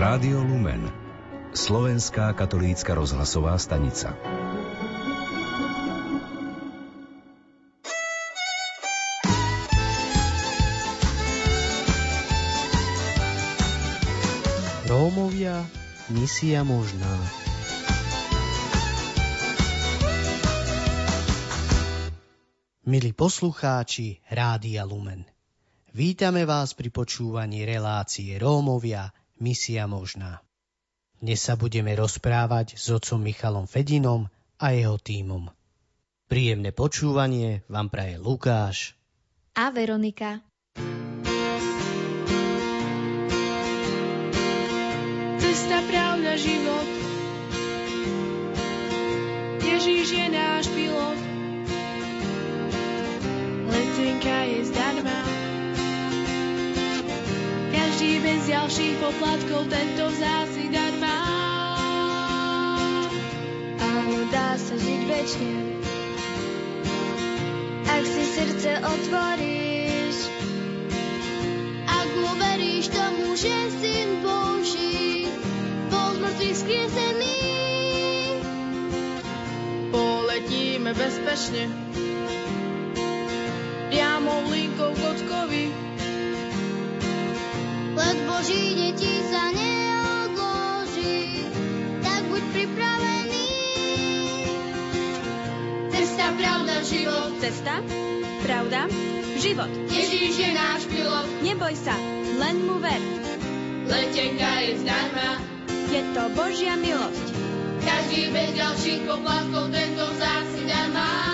Rádio Lumen Slovenská katolícka rozhlasová stanica Rómovia, misia možná. Milí poslucháči Rádia Lumen, vítame vás pri počúvaní relácie Rómovia, misia možná. Dnes sa budeme rozprávať s otcom Michalom Fedinom a jeho tímom. Príjemné počúvanie vám praje Lukáš a Veronika. Cesta, pravda, život ďalších poplatkov tento vzácny dar má. Áno, dá sa žiť večne, ak si srdce otvoríš. Ak uveríš tomu, že syn Boží bol mŕtvych skriesený. Poletíme bezpečne, pravda, život. Ježíš je náš pilot. Neboj sa, len mu ver. Letenka je zdarma. Je to Božia milosť. Každý bez ďalších poplatkov tento vzácny dar má.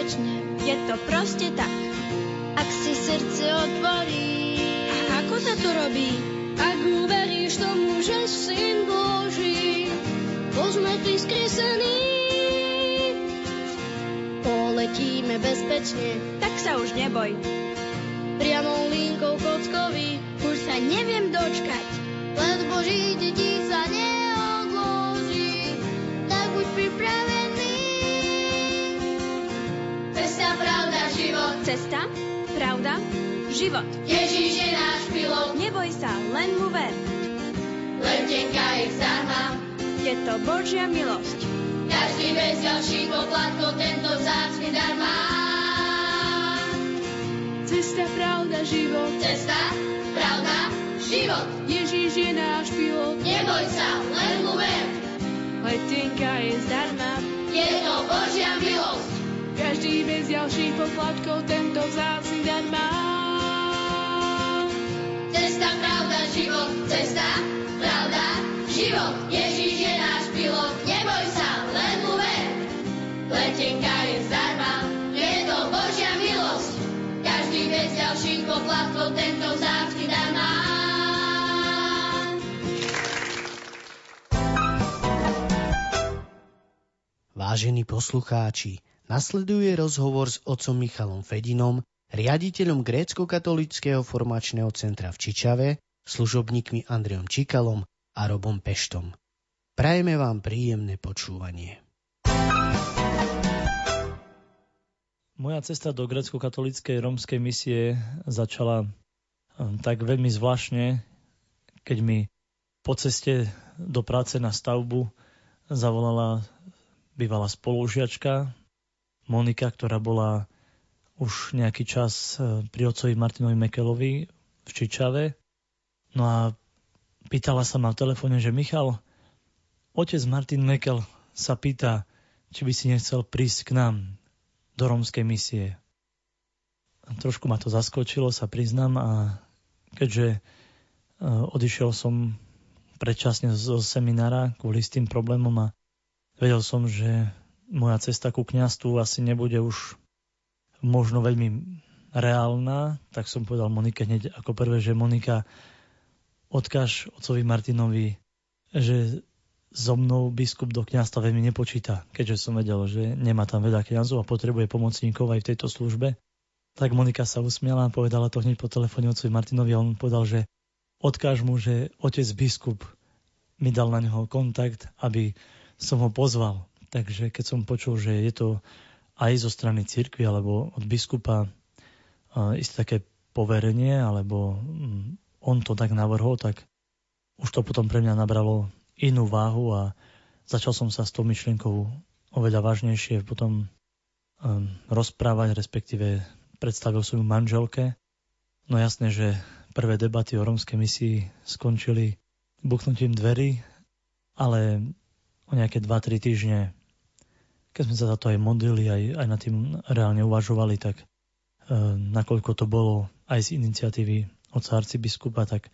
večne. Je to proste tak. Ak si srdce otvorí. A ako sa to robí? Ak uveríš tomu, že Syn Boží z mŕtvych skresený. Poletíme bezpečne. Tak sa už neboj. Priamou linkou kockovi už sa neviem dočkať. Let Boží detí sa neodloží, tak buď pripravený. život. Cesta, pravda, život. Ježíš je náš pilot. Neboj sa, len mu ver. Letenka je zdarma. Je to Božia milosť. Každý bez ďalších poplatkov tento vzácny dar má. Cesta, pravda, život. Cesta, pravda, život. Ježíš je náš pilot. Neboj sa, len mu ver. Letenka je zdarma. Je to Božia milosť. Každý bez ďalších poplatkov tento vzácny dar má. Cesta, pravda, život, cesta, pravda, život. Je Vážení poslucháči, Nasleduje rozhovor s otcom Michalom Fedinom, riaditeľom grécko-katolického formačného centra v Čičave, služobníkmi Andreom Čikalom a Robom Peštom. Prajeme vám príjemné počúvanie. Moja cesta do grécko-katolíckej rómskej misie začala um, tak veľmi zvláštne, keď mi po ceste do práce na stavbu zavolala bývalá spolužiačka Monika, ktorá bola už nejaký čas e, pri otcovi Martinovi Mekelovi v Čičave. No a pýtala sa ma v telefóne, že Michal, otec Martin Mekel sa pýta, či by si nechcel prísť k nám do rómskej misie. Trošku ma to zaskočilo, sa priznám, a keďže e, odišiel som predčasne zo seminára kvôli s tým problémom a vedel som, že moja cesta ku kňastvu asi nebude už možno veľmi reálna, tak som povedal Monike hneď ako prvé, že Monika, odkáž ocovi Martinovi, že so mnou biskup do kňazstva veľmi nepočíta, keďže som vedel, že nemá tam veľa kňazov a potrebuje pomocníkov aj v tejto službe. Tak Monika sa usmiala a povedala to hneď po telefóne otcovi Martinovi a on povedal, že odkáž mu, že otec biskup mi dal na neho kontakt, aby som ho pozval. Takže keď som počul, že je to aj zo strany cirkvi alebo od biskupa isté také poverenie, alebo mm, on to tak navrhol, tak už to potom pre mňa nabralo inú váhu a začal som sa s tou myšlienkou oveľa vážnejšie potom um, rozprávať, respektíve predstavil som ju manželke. No jasné, že prvé debaty o rómskej misii skončili buchnutím dverí, ale o nejaké 2-3 týždne, keď sme sa za to aj modlili, aj, aj nad tým reálne uvažovali, tak e, nakoľko to bolo aj z iniciatívy od arcibiskupa, tak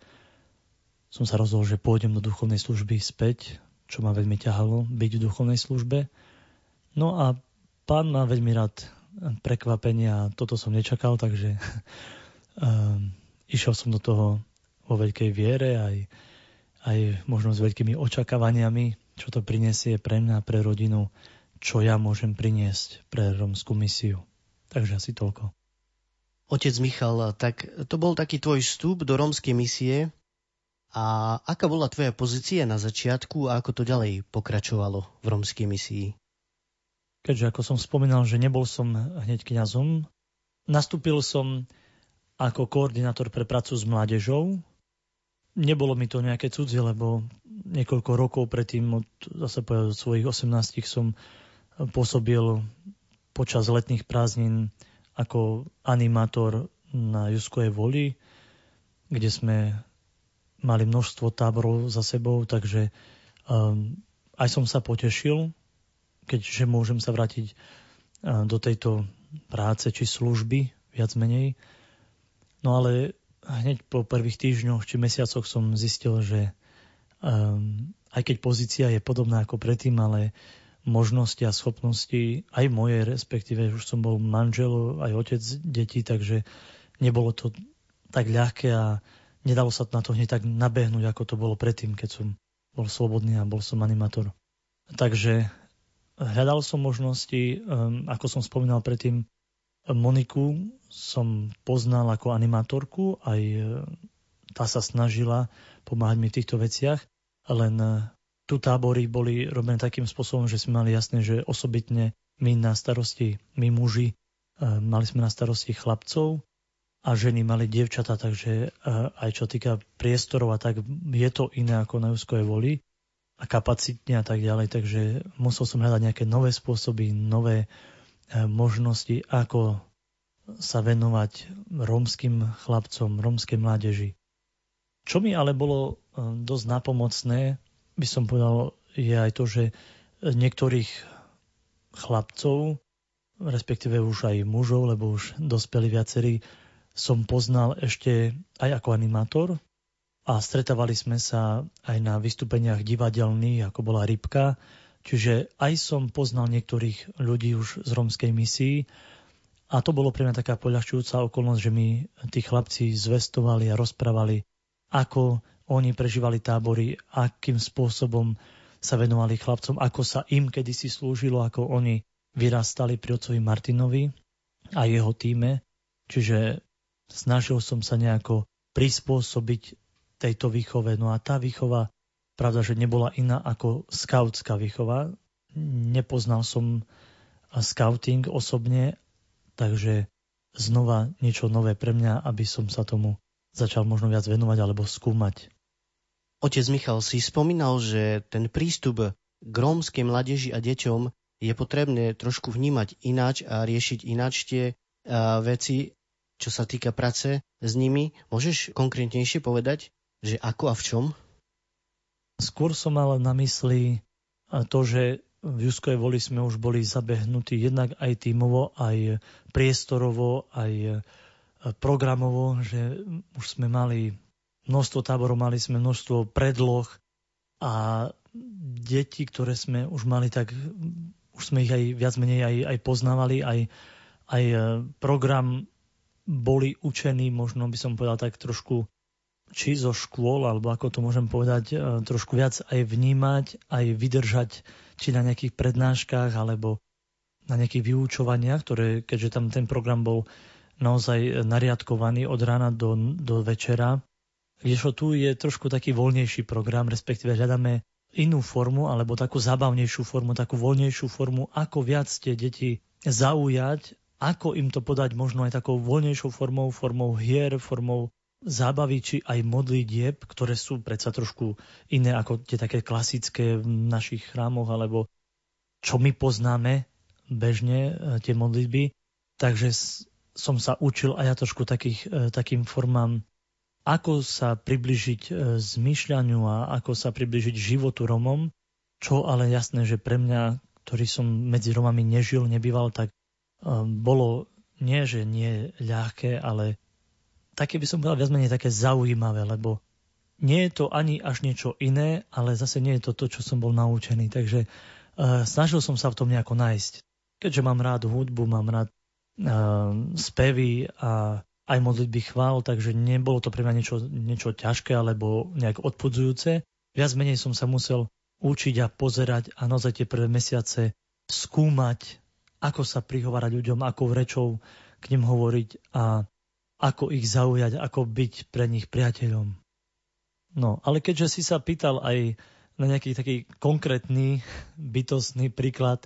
som sa rozhodol, že pôjdem do duchovnej služby späť, čo ma veľmi ťahalo byť v duchovnej službe. No a pán má veľmi rád prekvapenia toto som nečakal, takže um, išiel som do toho vo veľkej viere, aj, aj možno s veľkými očakávaniami, čo to prinesie pre mňa, pre rodinu, čo ja môžem priniesť pre romskú misiu. Takže asi toľko. Otec Michal, tak to bol taký tvoj vstup do rómskej misie. A aká bola tvoja pozícia na začiatku a ako to ďalej pokračovalo v rómskej misii? keďže ako som spomínal, že nebol som hneď kňazom, nastúpil som ako koordinátor pre prácu s mládežou. Nebolo mi to nejaké cudzie, lebo niekoľko rokov predtým, od, zase povedať, od svojich 18 som pôsobil počas letných prázdnin ako animátor na Juskovej voli, kde sme mali množstvo táborov za sebou, takže um, aj som sa potešil, keďže môžem sa vrátiť do tejto práce či služby, viac menej. No ale hneď po prvých týždňoch či mesiacoch som zistil, že um, aj keď pozícia je podobná ako predtým, ale možnosti a schopnosti aj moje, respektíve už som bol manžel, aj otec detí, takže nebolo to tak ľahké a nedalo sa na to hneď tak nabehnúť, ako to bolo predtým, keď som bol slobodný a bol som animátor. Takže Hľadal som možnosti, um, ako som spomínal predtým, Moniku som poznal ako animátorku, aj e, tá sa snažila pomáhať mi v týchto veciach, len e, tu tábory boli robené takým spôsobom, že sme mali jasné, že osobitne my na starosti, my muži, e, mali sme na starosti chlapcov a ženy mali dievčata, takže aj čo týka priestorov a tak je to iné ako na Juskovej voli a kapacitne a tak ďalej. Takže musel som hľadať nejaké nové spôsoby, nové možnosti, ako sa venovať rómskym chlapcom, rómskej mládeži. Čo mi ale bolo e, dosť napomocné, by som povedal, je aj to, že niektorých chlapcov, respektíve už aj mužov, lebo už dospeli viacerí, som poznal ešte aj ako animátor, a stretávali sme sa aj na vystúpeniach divadelných, ako bola Rybka, čiže aj som poznal niektorých ľudí už z romskej misii a to bolo pre mňa taká poľahčujúca okolnosť, že mi tí chlapci zvestovali a rozprávali, ako oni prežívali tábory, akým spôsobom sa venovali chlapcom, ako sa im kedysi slúžilo, ako oni vyrastali pri otcovi Martinovi a jeho týme. Čiže snažil som sa nejako prispôsobiť tejto výchove. No a tá výchova, pravda, že nebola iná ako skautská výchova. Nepoznal som scouting osobne, takže znova niečo nové pre mňa, aby som sa tomu začal možno viac venovať alebo skúmať. Otec Michal si spomínal, že ten prístup k rómskej mladeži a deťom je potrebné trošku vnímať ináč a riešiť ináč tie veci, čo sa týka práce s nimi. Môžeš konkrétnejšie povedať? Že ako a v čom? Skôr som mal na mysli to, že v Juskovej voli sme už boli zabehnutí jednak aj tímovo, aj priestorovo, aj programovo, že už sme mali množstvo táborov, mali sme množstvo predloh a deti, ktoré sme už mali, tak už sme ich aj viac menej aj, aj poznávali, aj, aj program boli učení, možno by som povedal tak trošku či zo škôl, alebo ako to môžem povedať, e, trošku viac aj vnímať, aj vydržať, či na nejakých prednáškach, alebo na nejakých vyučovaniach, ktoré, keďže tam ten program bol naozaj nariadkovaný od rána do, do večera, kdežto tu je trošku taký voľnejší program, respektíve hľadáme inú formu, alebo takú zábavnejšiu formu, takú voľnejšiu formu, ako viac tie deti zaujať ako im to podať možno aj takou voľnejšou formou, formou hier, formou zábavy, či aj modlitieb, ktoré sú predsa trošku iné ako tie také klasické v našich chrámoch, alebo čo my poznáme bežne, e, tie modlitby. Takže som sa učil aj ja trošku takých, e, takým formám, ako sa približiť e, zmýšľaniu a ako sa približiť životu Romom, čo ale jasné, že pre mňa, ktorý som medzi Romami nežil, nebýval, tak bolo nie, že nie ľahké, ale také by som povedal viac menej také zaujímavé, lebo nie je to ani až niečo iné, ale zase nie je to to, čo som bol naučený. Takže uh, snažil som sa v tom nejako nájsť. Keďže mám rád hudbu, mám rád uh, spevy a aj modlitby chvál, takže nebolo to pre mňa niečo, niečo ťažké alebo nejak odpudzujúce. Viac menej som sa musel učiť a pozerať a naozaj tie prvé mesiace skúmať ako sa prihovárať ľuďom, ako rečou k nim hovoriť a ako ich zaujať, ako byť pre nich priateľom. No, ale keďže si sa pýtal aj na nejaký taký konkrétny, bytostný príklad,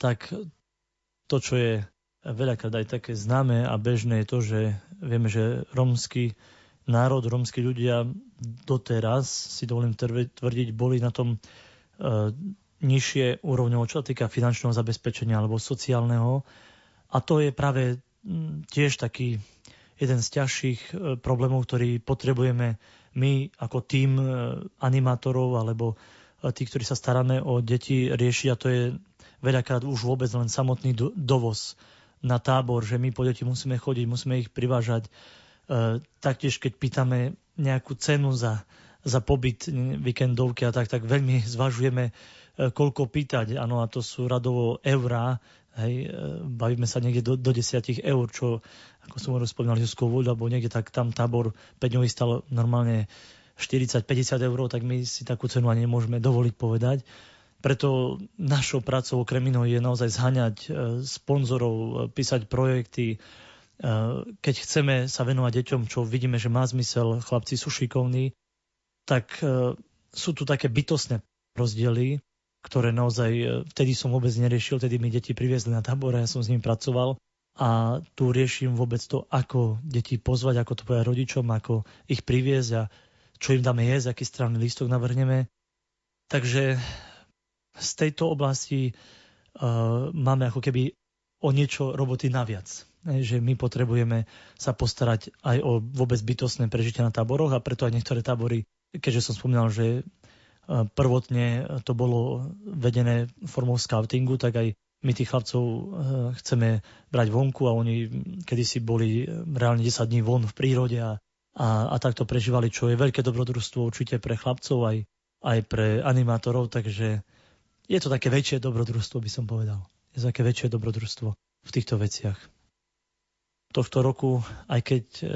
tak to, čo je veľakrát aj také známe a bežné, je to, že vieme, že rómsky národ, rómsky ľudia doteraz, si dovolím tvrdiť, boli na tom uh, nižšie úrovňou, čo sa týka finančného zabezpečenia alebo sociálneho. A to je práve tiež taký jeden z ťažších e, problémov, ktorý potrebujeme my ako tým e, animátorov alebo e, tí, ktorí sa staráme o deti, riešiť a to je veľakrát už vôbec len samotný dovoz na tábor, že my po deti musíme chodiť, musíme ich privážať. Taktiež, keď pýtame nejakú cenu za, za pobyt víkendovky a tak, tak veľmi zvažujeme koľko pýtať. Áno, a to sú radovo eurá. Hej, e, bavíme sa niekde do, do desiatich eur, čo, ako som už spomínal, Juskou voľu, alebo niekde tak tam tábor 5 dňový stal normálne 40-50 eur, tak my si takú cenu ani nemôžeme dovoliť povedať. Preto našou prácou okrem iného je naozaj zhaňať e, sponzorov, písať projekty. Keď chceme sa venovať deťom, čo vidíme, že má zmysel, chlapci sú šikovní, tak sú tu také bytostné rozdiely, ktoré naozaj e, vtedy som vôbec neriešil, vtedy mi deti priviezli na tábor a ja som s nimi pracoval a tu riešim vôbec to, ako deti pozvať, ako to povedať rodičom, ako ich priviezť a čo im dáme jesť, aký strany lístok navrhneme. Takže z tejto oblasti uh, máme ako keby o niečo roboty naviac. Že my potrebujeme sa postarať aj o vôbec bytostné prežitie na táboroch a preto aj niektoré tábory, keďže som spomínal, že prvotne to bolo vedené formou scoutingu, tak aj my tých chlapcov eh, chceme brať vonku a oni kedysi boli reálne 10 dní von v prírode a, a, a takto prežívali, čo je veľké dobrodružstvo určite pre chlapcov aj, aj pre animátorov, takže je to také väčšie dobrodružstvo, by som povedal. Je to také väčšie dobrodružstvo v týchto veciach. Tohto roku, aj keď e,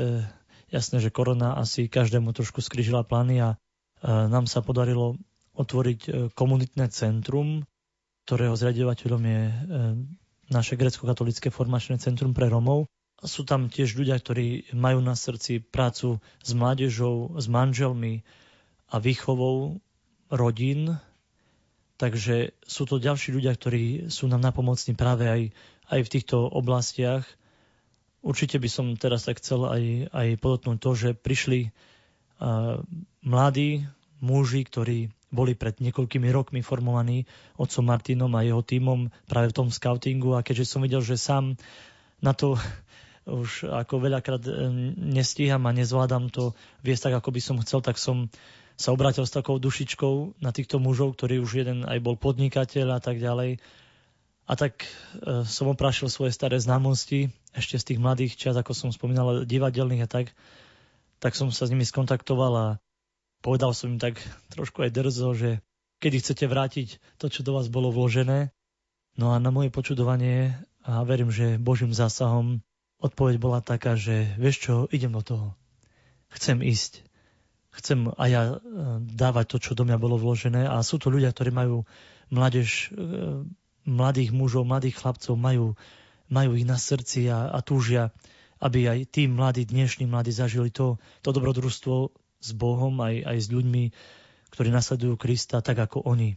jasné, že korona asi každému trošku skrižila plány a E, nám sa podarilo otvoriť e, komunitné centrum, ktorého zriadovateľom je e, naše grecko-katolické formačné centrum pre Romov. Sú tam tiež ľudia, ktorí majú na srdci prácu s mládežou, s manželmi a výchovou rodín. Takže sú to ďalší ľudia, ktorí sú nám napomocní práve aj, aj v týchto oblastiach. Určite by som teraz tak chcel aj, aj podotknúť to, že prišli mladí muži, ktorí boli pred niekoľkými rokmi formovaní otcom Martinom a jeho tímom práve v tom scoutingu a keďže som videl, že sám na to už ako veľakrát e, nestíham a nezvládam to viesť tak, ako by som chcel, tak som sa obrátil s takou dušičkou na týchto mužov, ktorý už jeden aj bol podnikateľ a tak ďalej. A tak e, som oprášil svoje staré známosti, ešte z tých mladých čas, ako som spomínal, divadelných a tak tak som sa s nimi skontaktoval a povedal som im tak trošku aj drzo, že kedy chcete vrátiť to, čo do vás bolo vložené. No a na moje počudovanie a verím, že Božím zásahom odpoveď bola taká, že vieš čo, idem do toho. Chcem ísť. Chcem aj ja e, dávať to, čo do mňa bolo vložené. A sú to ľudia, ktorí majú mládež, e, mladých mužov, mladých chlapcov, majú, majú ich na srdci a, a túžia aby aj tí mladí, dnešní mladí zažili to, to dobrodružstvo s Bohom, aj, aj s ľuďmi, ktorí nasledujú Krista tak ako oni.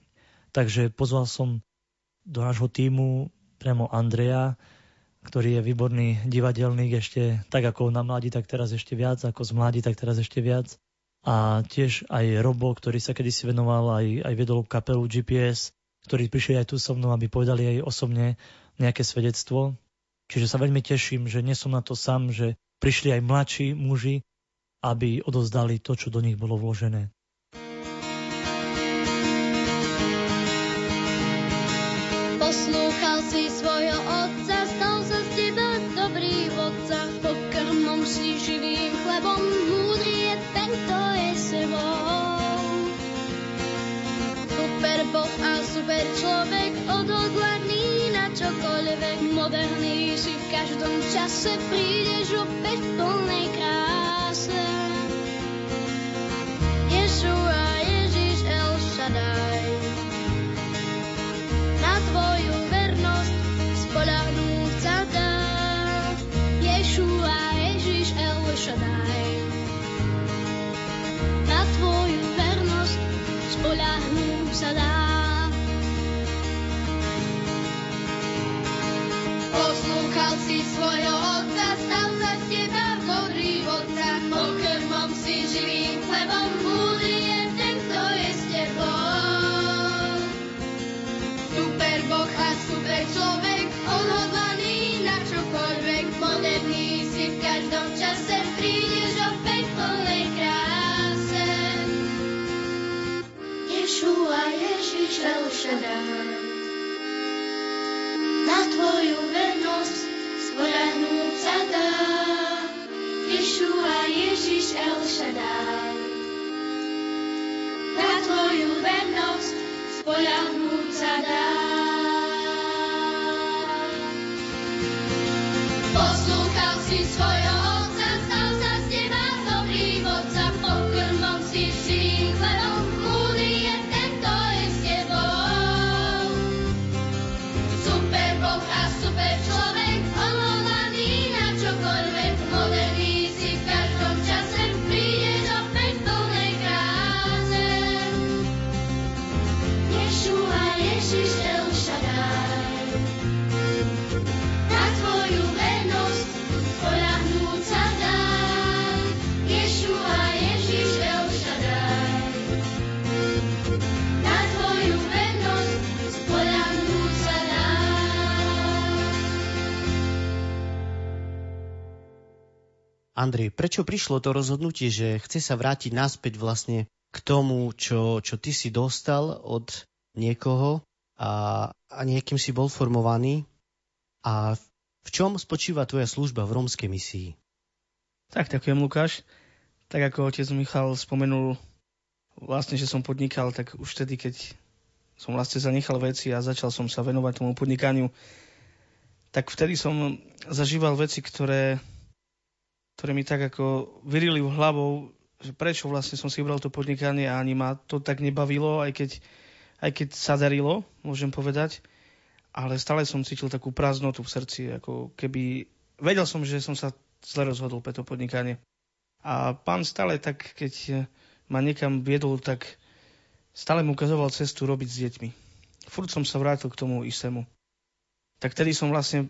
Takže pozval som do nášho týmu priamo Andreja, ktorý je výborný divadelník ešte tak ako na mladí, tak teraz ešte viac, ako z mladí, tak teraz ešte viac. A tiež aj Robo, ktorý sa kedysi venoval, aj, aj viedol kapelu GPS, ktorí prišli aj tu so mnou, aby povedali aj osobne nejaké svedectvo. Čiže sa veľmi teším, že nie som na to sám, že prišli aj mladší muži, aby odozdali to, čo do nich bolo vložené. Poslúchal si svojho otca, stal sa z teba dobrý vodca. Pokrmom si živým chlebom, múdry je ten, kto je sebou. Super boh a super človek, odhodlaný na čokoľvek. Moderný si v každom čase, prídeš opäť v plnej kráse. Vernosť spoľahnúť sa dá. Andrej, prečo prišlo to rozhodnutie, že chce sa vrátiť naspäť vlastne k tomu, čo, čo ty si dostal od niekoho a, a niekým si bol formovaný? A v čom spočíva tvoja služba v rómskej misii? Tak, ďakujem Lukáš. Tak ako otec Michal spomenul, vlastne, že som podnikal, tak už vtedy, keď som vlastne zanechal veci a začal som sa venovať tomu podnikaniu, tak vtedy som zažíval veci, ktoré, ktoré mi tak ako vyrili v hlavou, že prečo vlastne som si vybral to podnikanie a ani ma to tak nebavilo, aj keď, aj keď sa darilo, môžem povedať. Ale stále som cítil takú prázdnotu v srdci, ako keby... Vedel som, že som sa zle rozhodol pre to podnikanie. A pán stále tak, keď ma niekam viedol, tak stále mu ukazoval cestu robiť s deťmi. Furt som sa vrátil k tomu istému. Tak tedy som vlastne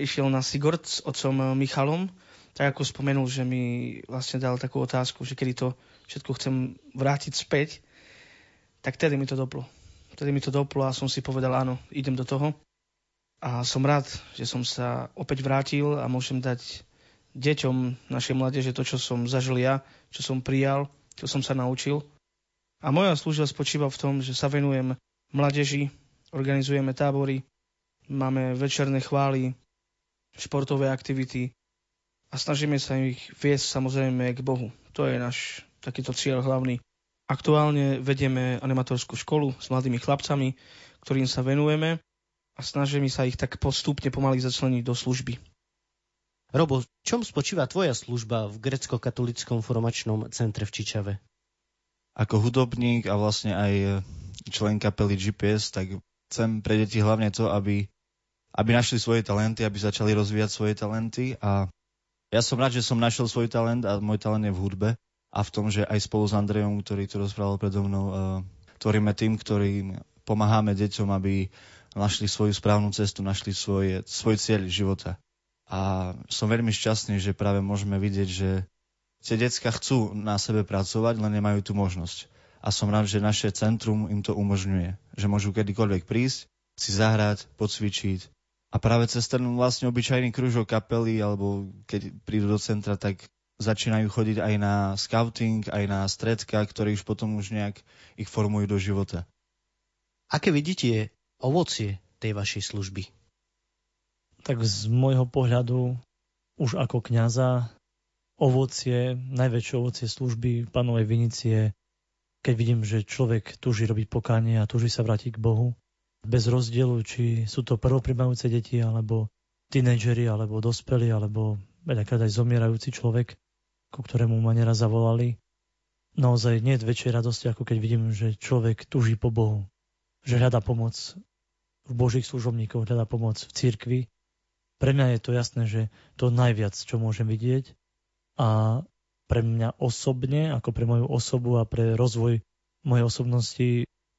išiel na Sigurd s otcom Michalom, tak ako spomenul, že mi vlastne dal takú otázku, že kedy to všetko chcem vrátiť späť, tak tedy mi to doplo. Vtedy mi to doplo a som si povedal, áno, idem do toho. A som rád, že som sa opäť vrátil a môžem dať deťom našej mládeže to, čo som zažil ja, čo som prijal, čo som sa naučil. A moja služba spočíva v tom, že sa venujem mládeži, organizujeme tábory, máme večerné chvály, športové aktivity a snažíme sa ich viesť samozrejme k Bohu. To je náš takýto cieľ hlavný. Aktuálne vedieme animatorskú školu s mladými chlapcami, ktorým sa venujeme a snažíme sa ich tak postupne pomaly začleniť do služby. Robo, v čom spočíva tvoja služba v grecko-katolickom formačnom centre v Čičave? Ako hudobník a vlastne aj člen kapely GPS, tak chcem pre deti hlavne to, aby, aby našli svoje talenty, aby začali rozvíjať svoje talenty a ja som rád, že som našiel svoj talent a môj talent je v hudbe a v tom, že aj spolu s Andrejom, ktorý to rozprával predo mnou, uh, tvoríme tým, ktorým pomáhame deťom, aby našli svoju správnu cestu, našli svoje, svoj cieľ života. A som veľmi šťastný, že práve môžeme vidieť, že tie decka chcú na sebe pracovať, len nemajú tú možnosť. A som rád, že naše centrum im to umožňuje. Že môžu kedykoľvek prísť, si zahrať, pocvičiť. A práve cez ten vlastne obyčajný kružok kapely, alebo keď prídu do centra, tak začínajú chodiť aj na scouting, aj na stredka, ktoré už potom už nejak ich formujú do života. Aké vidíte ovocie tej vašej služby? Tak z môjho pohľadu už ako kňaza ovocie, najväčšie ovocie služby pánovej vinici je, keď vidím, že človek túži robiť pokánie a túži sa vrátiť k Bohu, bez rozdielu, či sú to prvoprimajúce deti, alebo tínedžeri, alebo dospelí, alebo veľakrát aj zomierajúci človek, ku ktorému ma neraz zavolali. Naozaj nie je väčšej radosti, ako keď vidím, že človek túži po Bohu, že hľadá pomoc v Božích služobníkov, hľadá pomoc v cirkvi pre mňa je to jasné, že to najviac, čo môžem vidieť a pre mňa osobne, ako pre moju osobu a pre rozvoj mojej osobnosti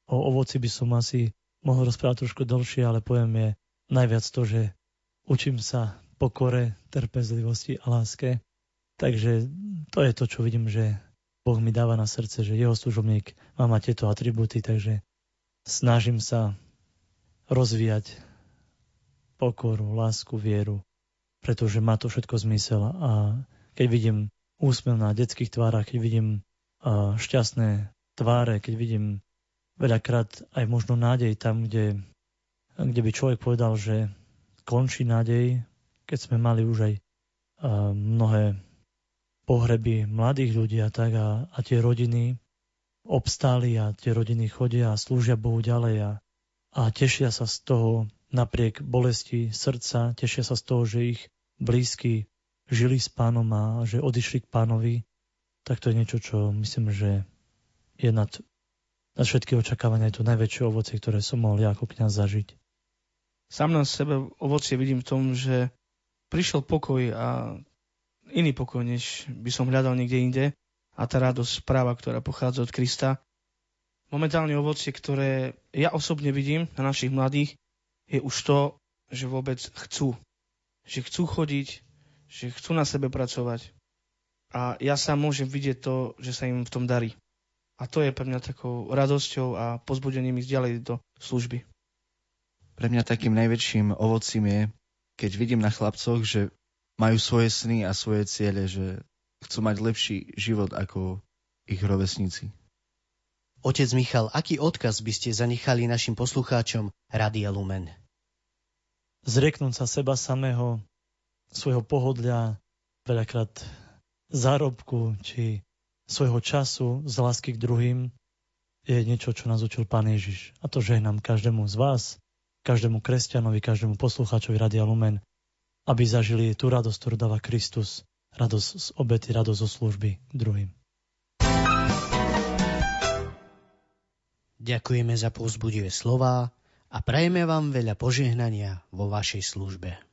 o ovoci by som asi mohol rozprávať trošku dlhšie, ale poviem je najviac to, že učím sa pokore, trpezlivosti a láske. Takže to je to, čo vidím, že Boh mi dáva na srdce, že jeho služobník má mať tieto atribúty, takže snažím sa rozvíjať pokoru, lásku, vieru, pretože má to všetko zmysel a keď vidím úsmev na detských tvárach, keď vidím šťastné tváre, keď vidím veľakrát aj možno nádej tam, kde, kde by človek povedal, že končí nádej, keď sme mali už aj mnohé pohreby mladých ľudí a tak a, a tie rodiny obstáli a tie rodiny chodia a slúžia Bohu ďalej a, a tešia sa z toho, napriek bolesti srdca, tešia sa z toho, že ich blízky žili s pánom a že odišli k pánovi, tak to je niečo, čo myslím, že je nad, nad všetky očakávania je to najväčšie ovocie, ktoré som mohol ja ako kniaz zažiť. Sám na sebe ovocie vidím v tom, že prišiel pokoj a iný pokoj, než by som hľadal niekde inde a tá radosť správa, ktorá pochádza od Krista. Momentálne ovocie, ktoré ja osobne vidím na našich mladých, je už to, že vôbec chcú. Že chcú chodiť, že chcú na sebe pracovať. A ja sa môžem vidieť to, že sa im v tom darí. A to je pre mňa takou radosťou a pozbudením ísť ďalej do služby. Pre mňa takým najväčším ovocím je, keď vidím na chlapcoch, že majú svoje sny a svoje ciele, že chcú mať lepší život ako ich rovesníci. Otec Michal, aký odkaz by ste zanechali našim poslucháčom Radia Lumen? Zrieknúť sa seba samého, svojho pohodlia, veľakrát zárobku či svojho času z lásky k druhým je niečo, čo nás učil Pán Ježiš. A to žehnám každému z vás, každému kresťanovi, každému poslucháčovi Radia Lumen, aby zažili tú radosť, ktorú dáva Kristus, radosť z obety, radosť zo služby druhým. Ďakujeme za povzbudivé slová a prajeme vám veľa požehnania vo vašej službe.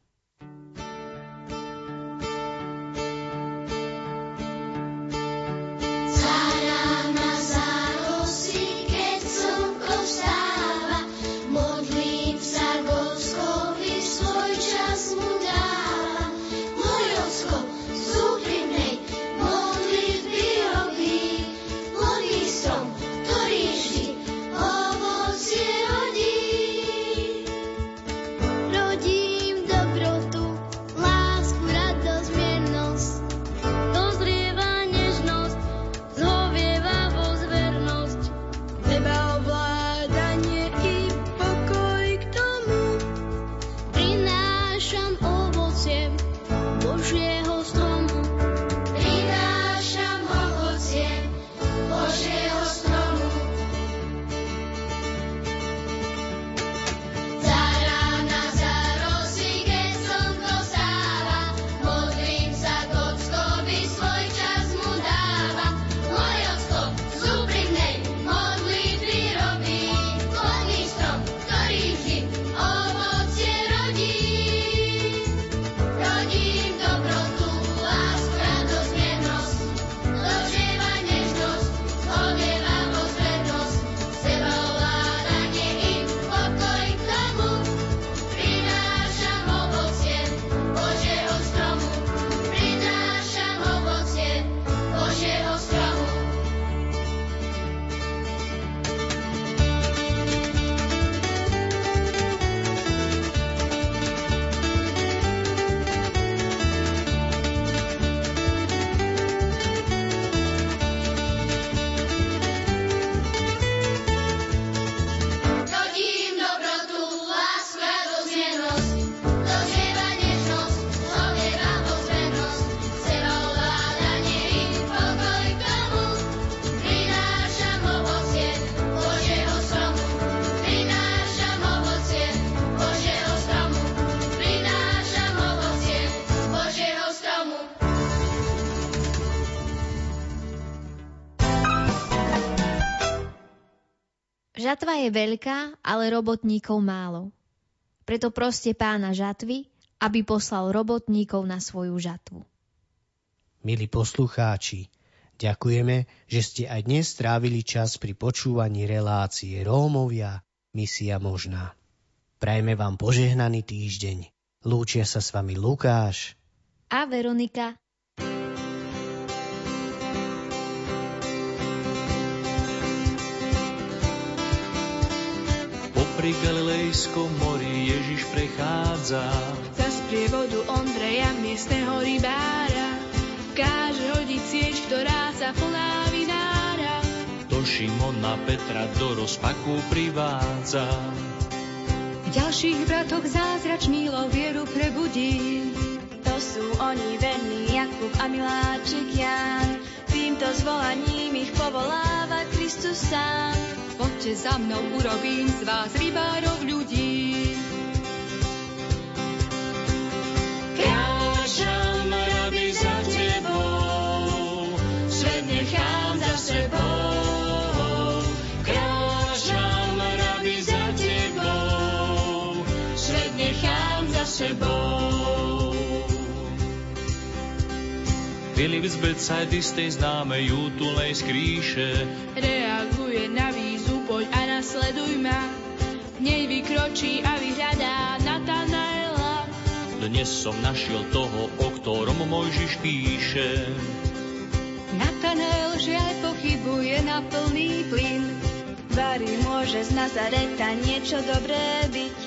Žatva je veľká, ale robotníkov málo. Preto proste pána žatvy, aby poslal robotníkov na svoju žatvu. Milí poslucháči, ďakujeme, že ste aj dnes strávili čas pri počúvaní relácie Rómovia Misia možná. Prajme vám požehnaný týždeň. Lúčia sa s vami Lukáš a Veronika. Popri Galilejskom mori Ježiš prechádza. Za sprievodu Ondreja, miestneho rybára, káže hodiť sieť, ktorá sa plná vinára. Do Šimona Petra do rozpaku privádza. Ďalších bratok zázračný vieru prebudí. To sú oni verní Jakub a Miláčik Jan. Týmto zvolaním ich povoláva Kristus sám. Poďte za mnou, urobím z vás rybárov ľudí. Kráčam, rabi za tebou, svet nechám za sebou. Kráčam, rabi za tebou, svet nechám za sebou. Filip z Becajdy z tej známej útulnej skríše reaguje na výzvu, poď a nasleduj ma. Nej vykročí a vyhľadá Natanaela. Dnes som našiel toho, o ktorom Mojžiš píše. Natanael žiaľ pochybuje na plný plyn. Vary môže z Nazareta niečo dobré byť,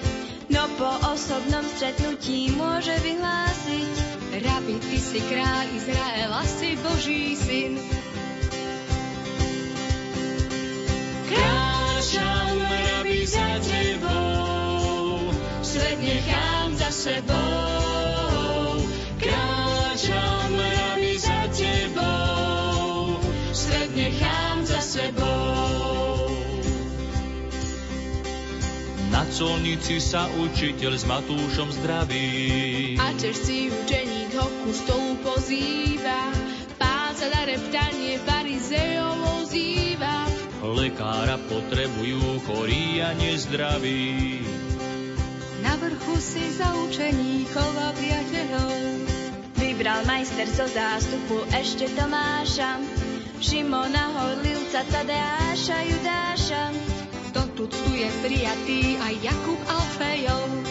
no po osobnom stretnutí môže vyhlásiť, Rabi, ty si kráľ Izraela, si Boží syn. Kráčam, rabi, za tebou, svet nechám za sebou. Kráčam, rabi, za tebou, svet nechám za sebou. Na colnici sa učiteľ s Matúšom zdraví. A tiež si učeník ho ku stolu pozýva. Pán sa na reptanie farizejov ozýva. Lekára potrebujú chorí a nezdraví. Na vrchu si za učeníkov a priateľov. Vybral majster zo zástupu ešte Tomáša, Šimona Horlivca, Tadeáša, Judáša. To tu je prijatý aj Jakub Alfejov.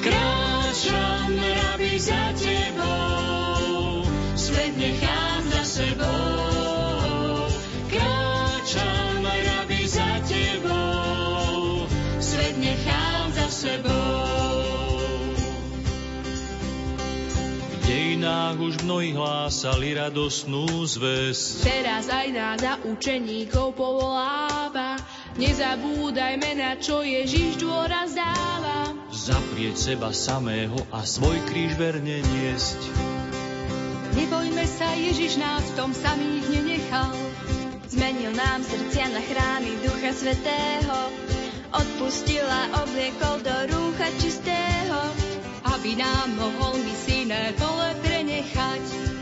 Kráčam, rabi, za tebou, svet nechám za sebou. Kráčam, rabi, za tebou, svet nechám za sebou. V dejinách už mnohí hlásali radosnú zväz. Teraz aj nás za učeníkov povoláva. Nezabúdajme, na čo Ježiš dôraz dáva. Zaprieť seba samého a svoj kríž verne niesť. Nebojme sa, Ježiš nás v tom samých nenechal. Zmenil nám srdcia na chrámy Ducha Svetého. Odpustil a obliekol do rúcha čistého. Aby nám mohol misijné pole prenechať.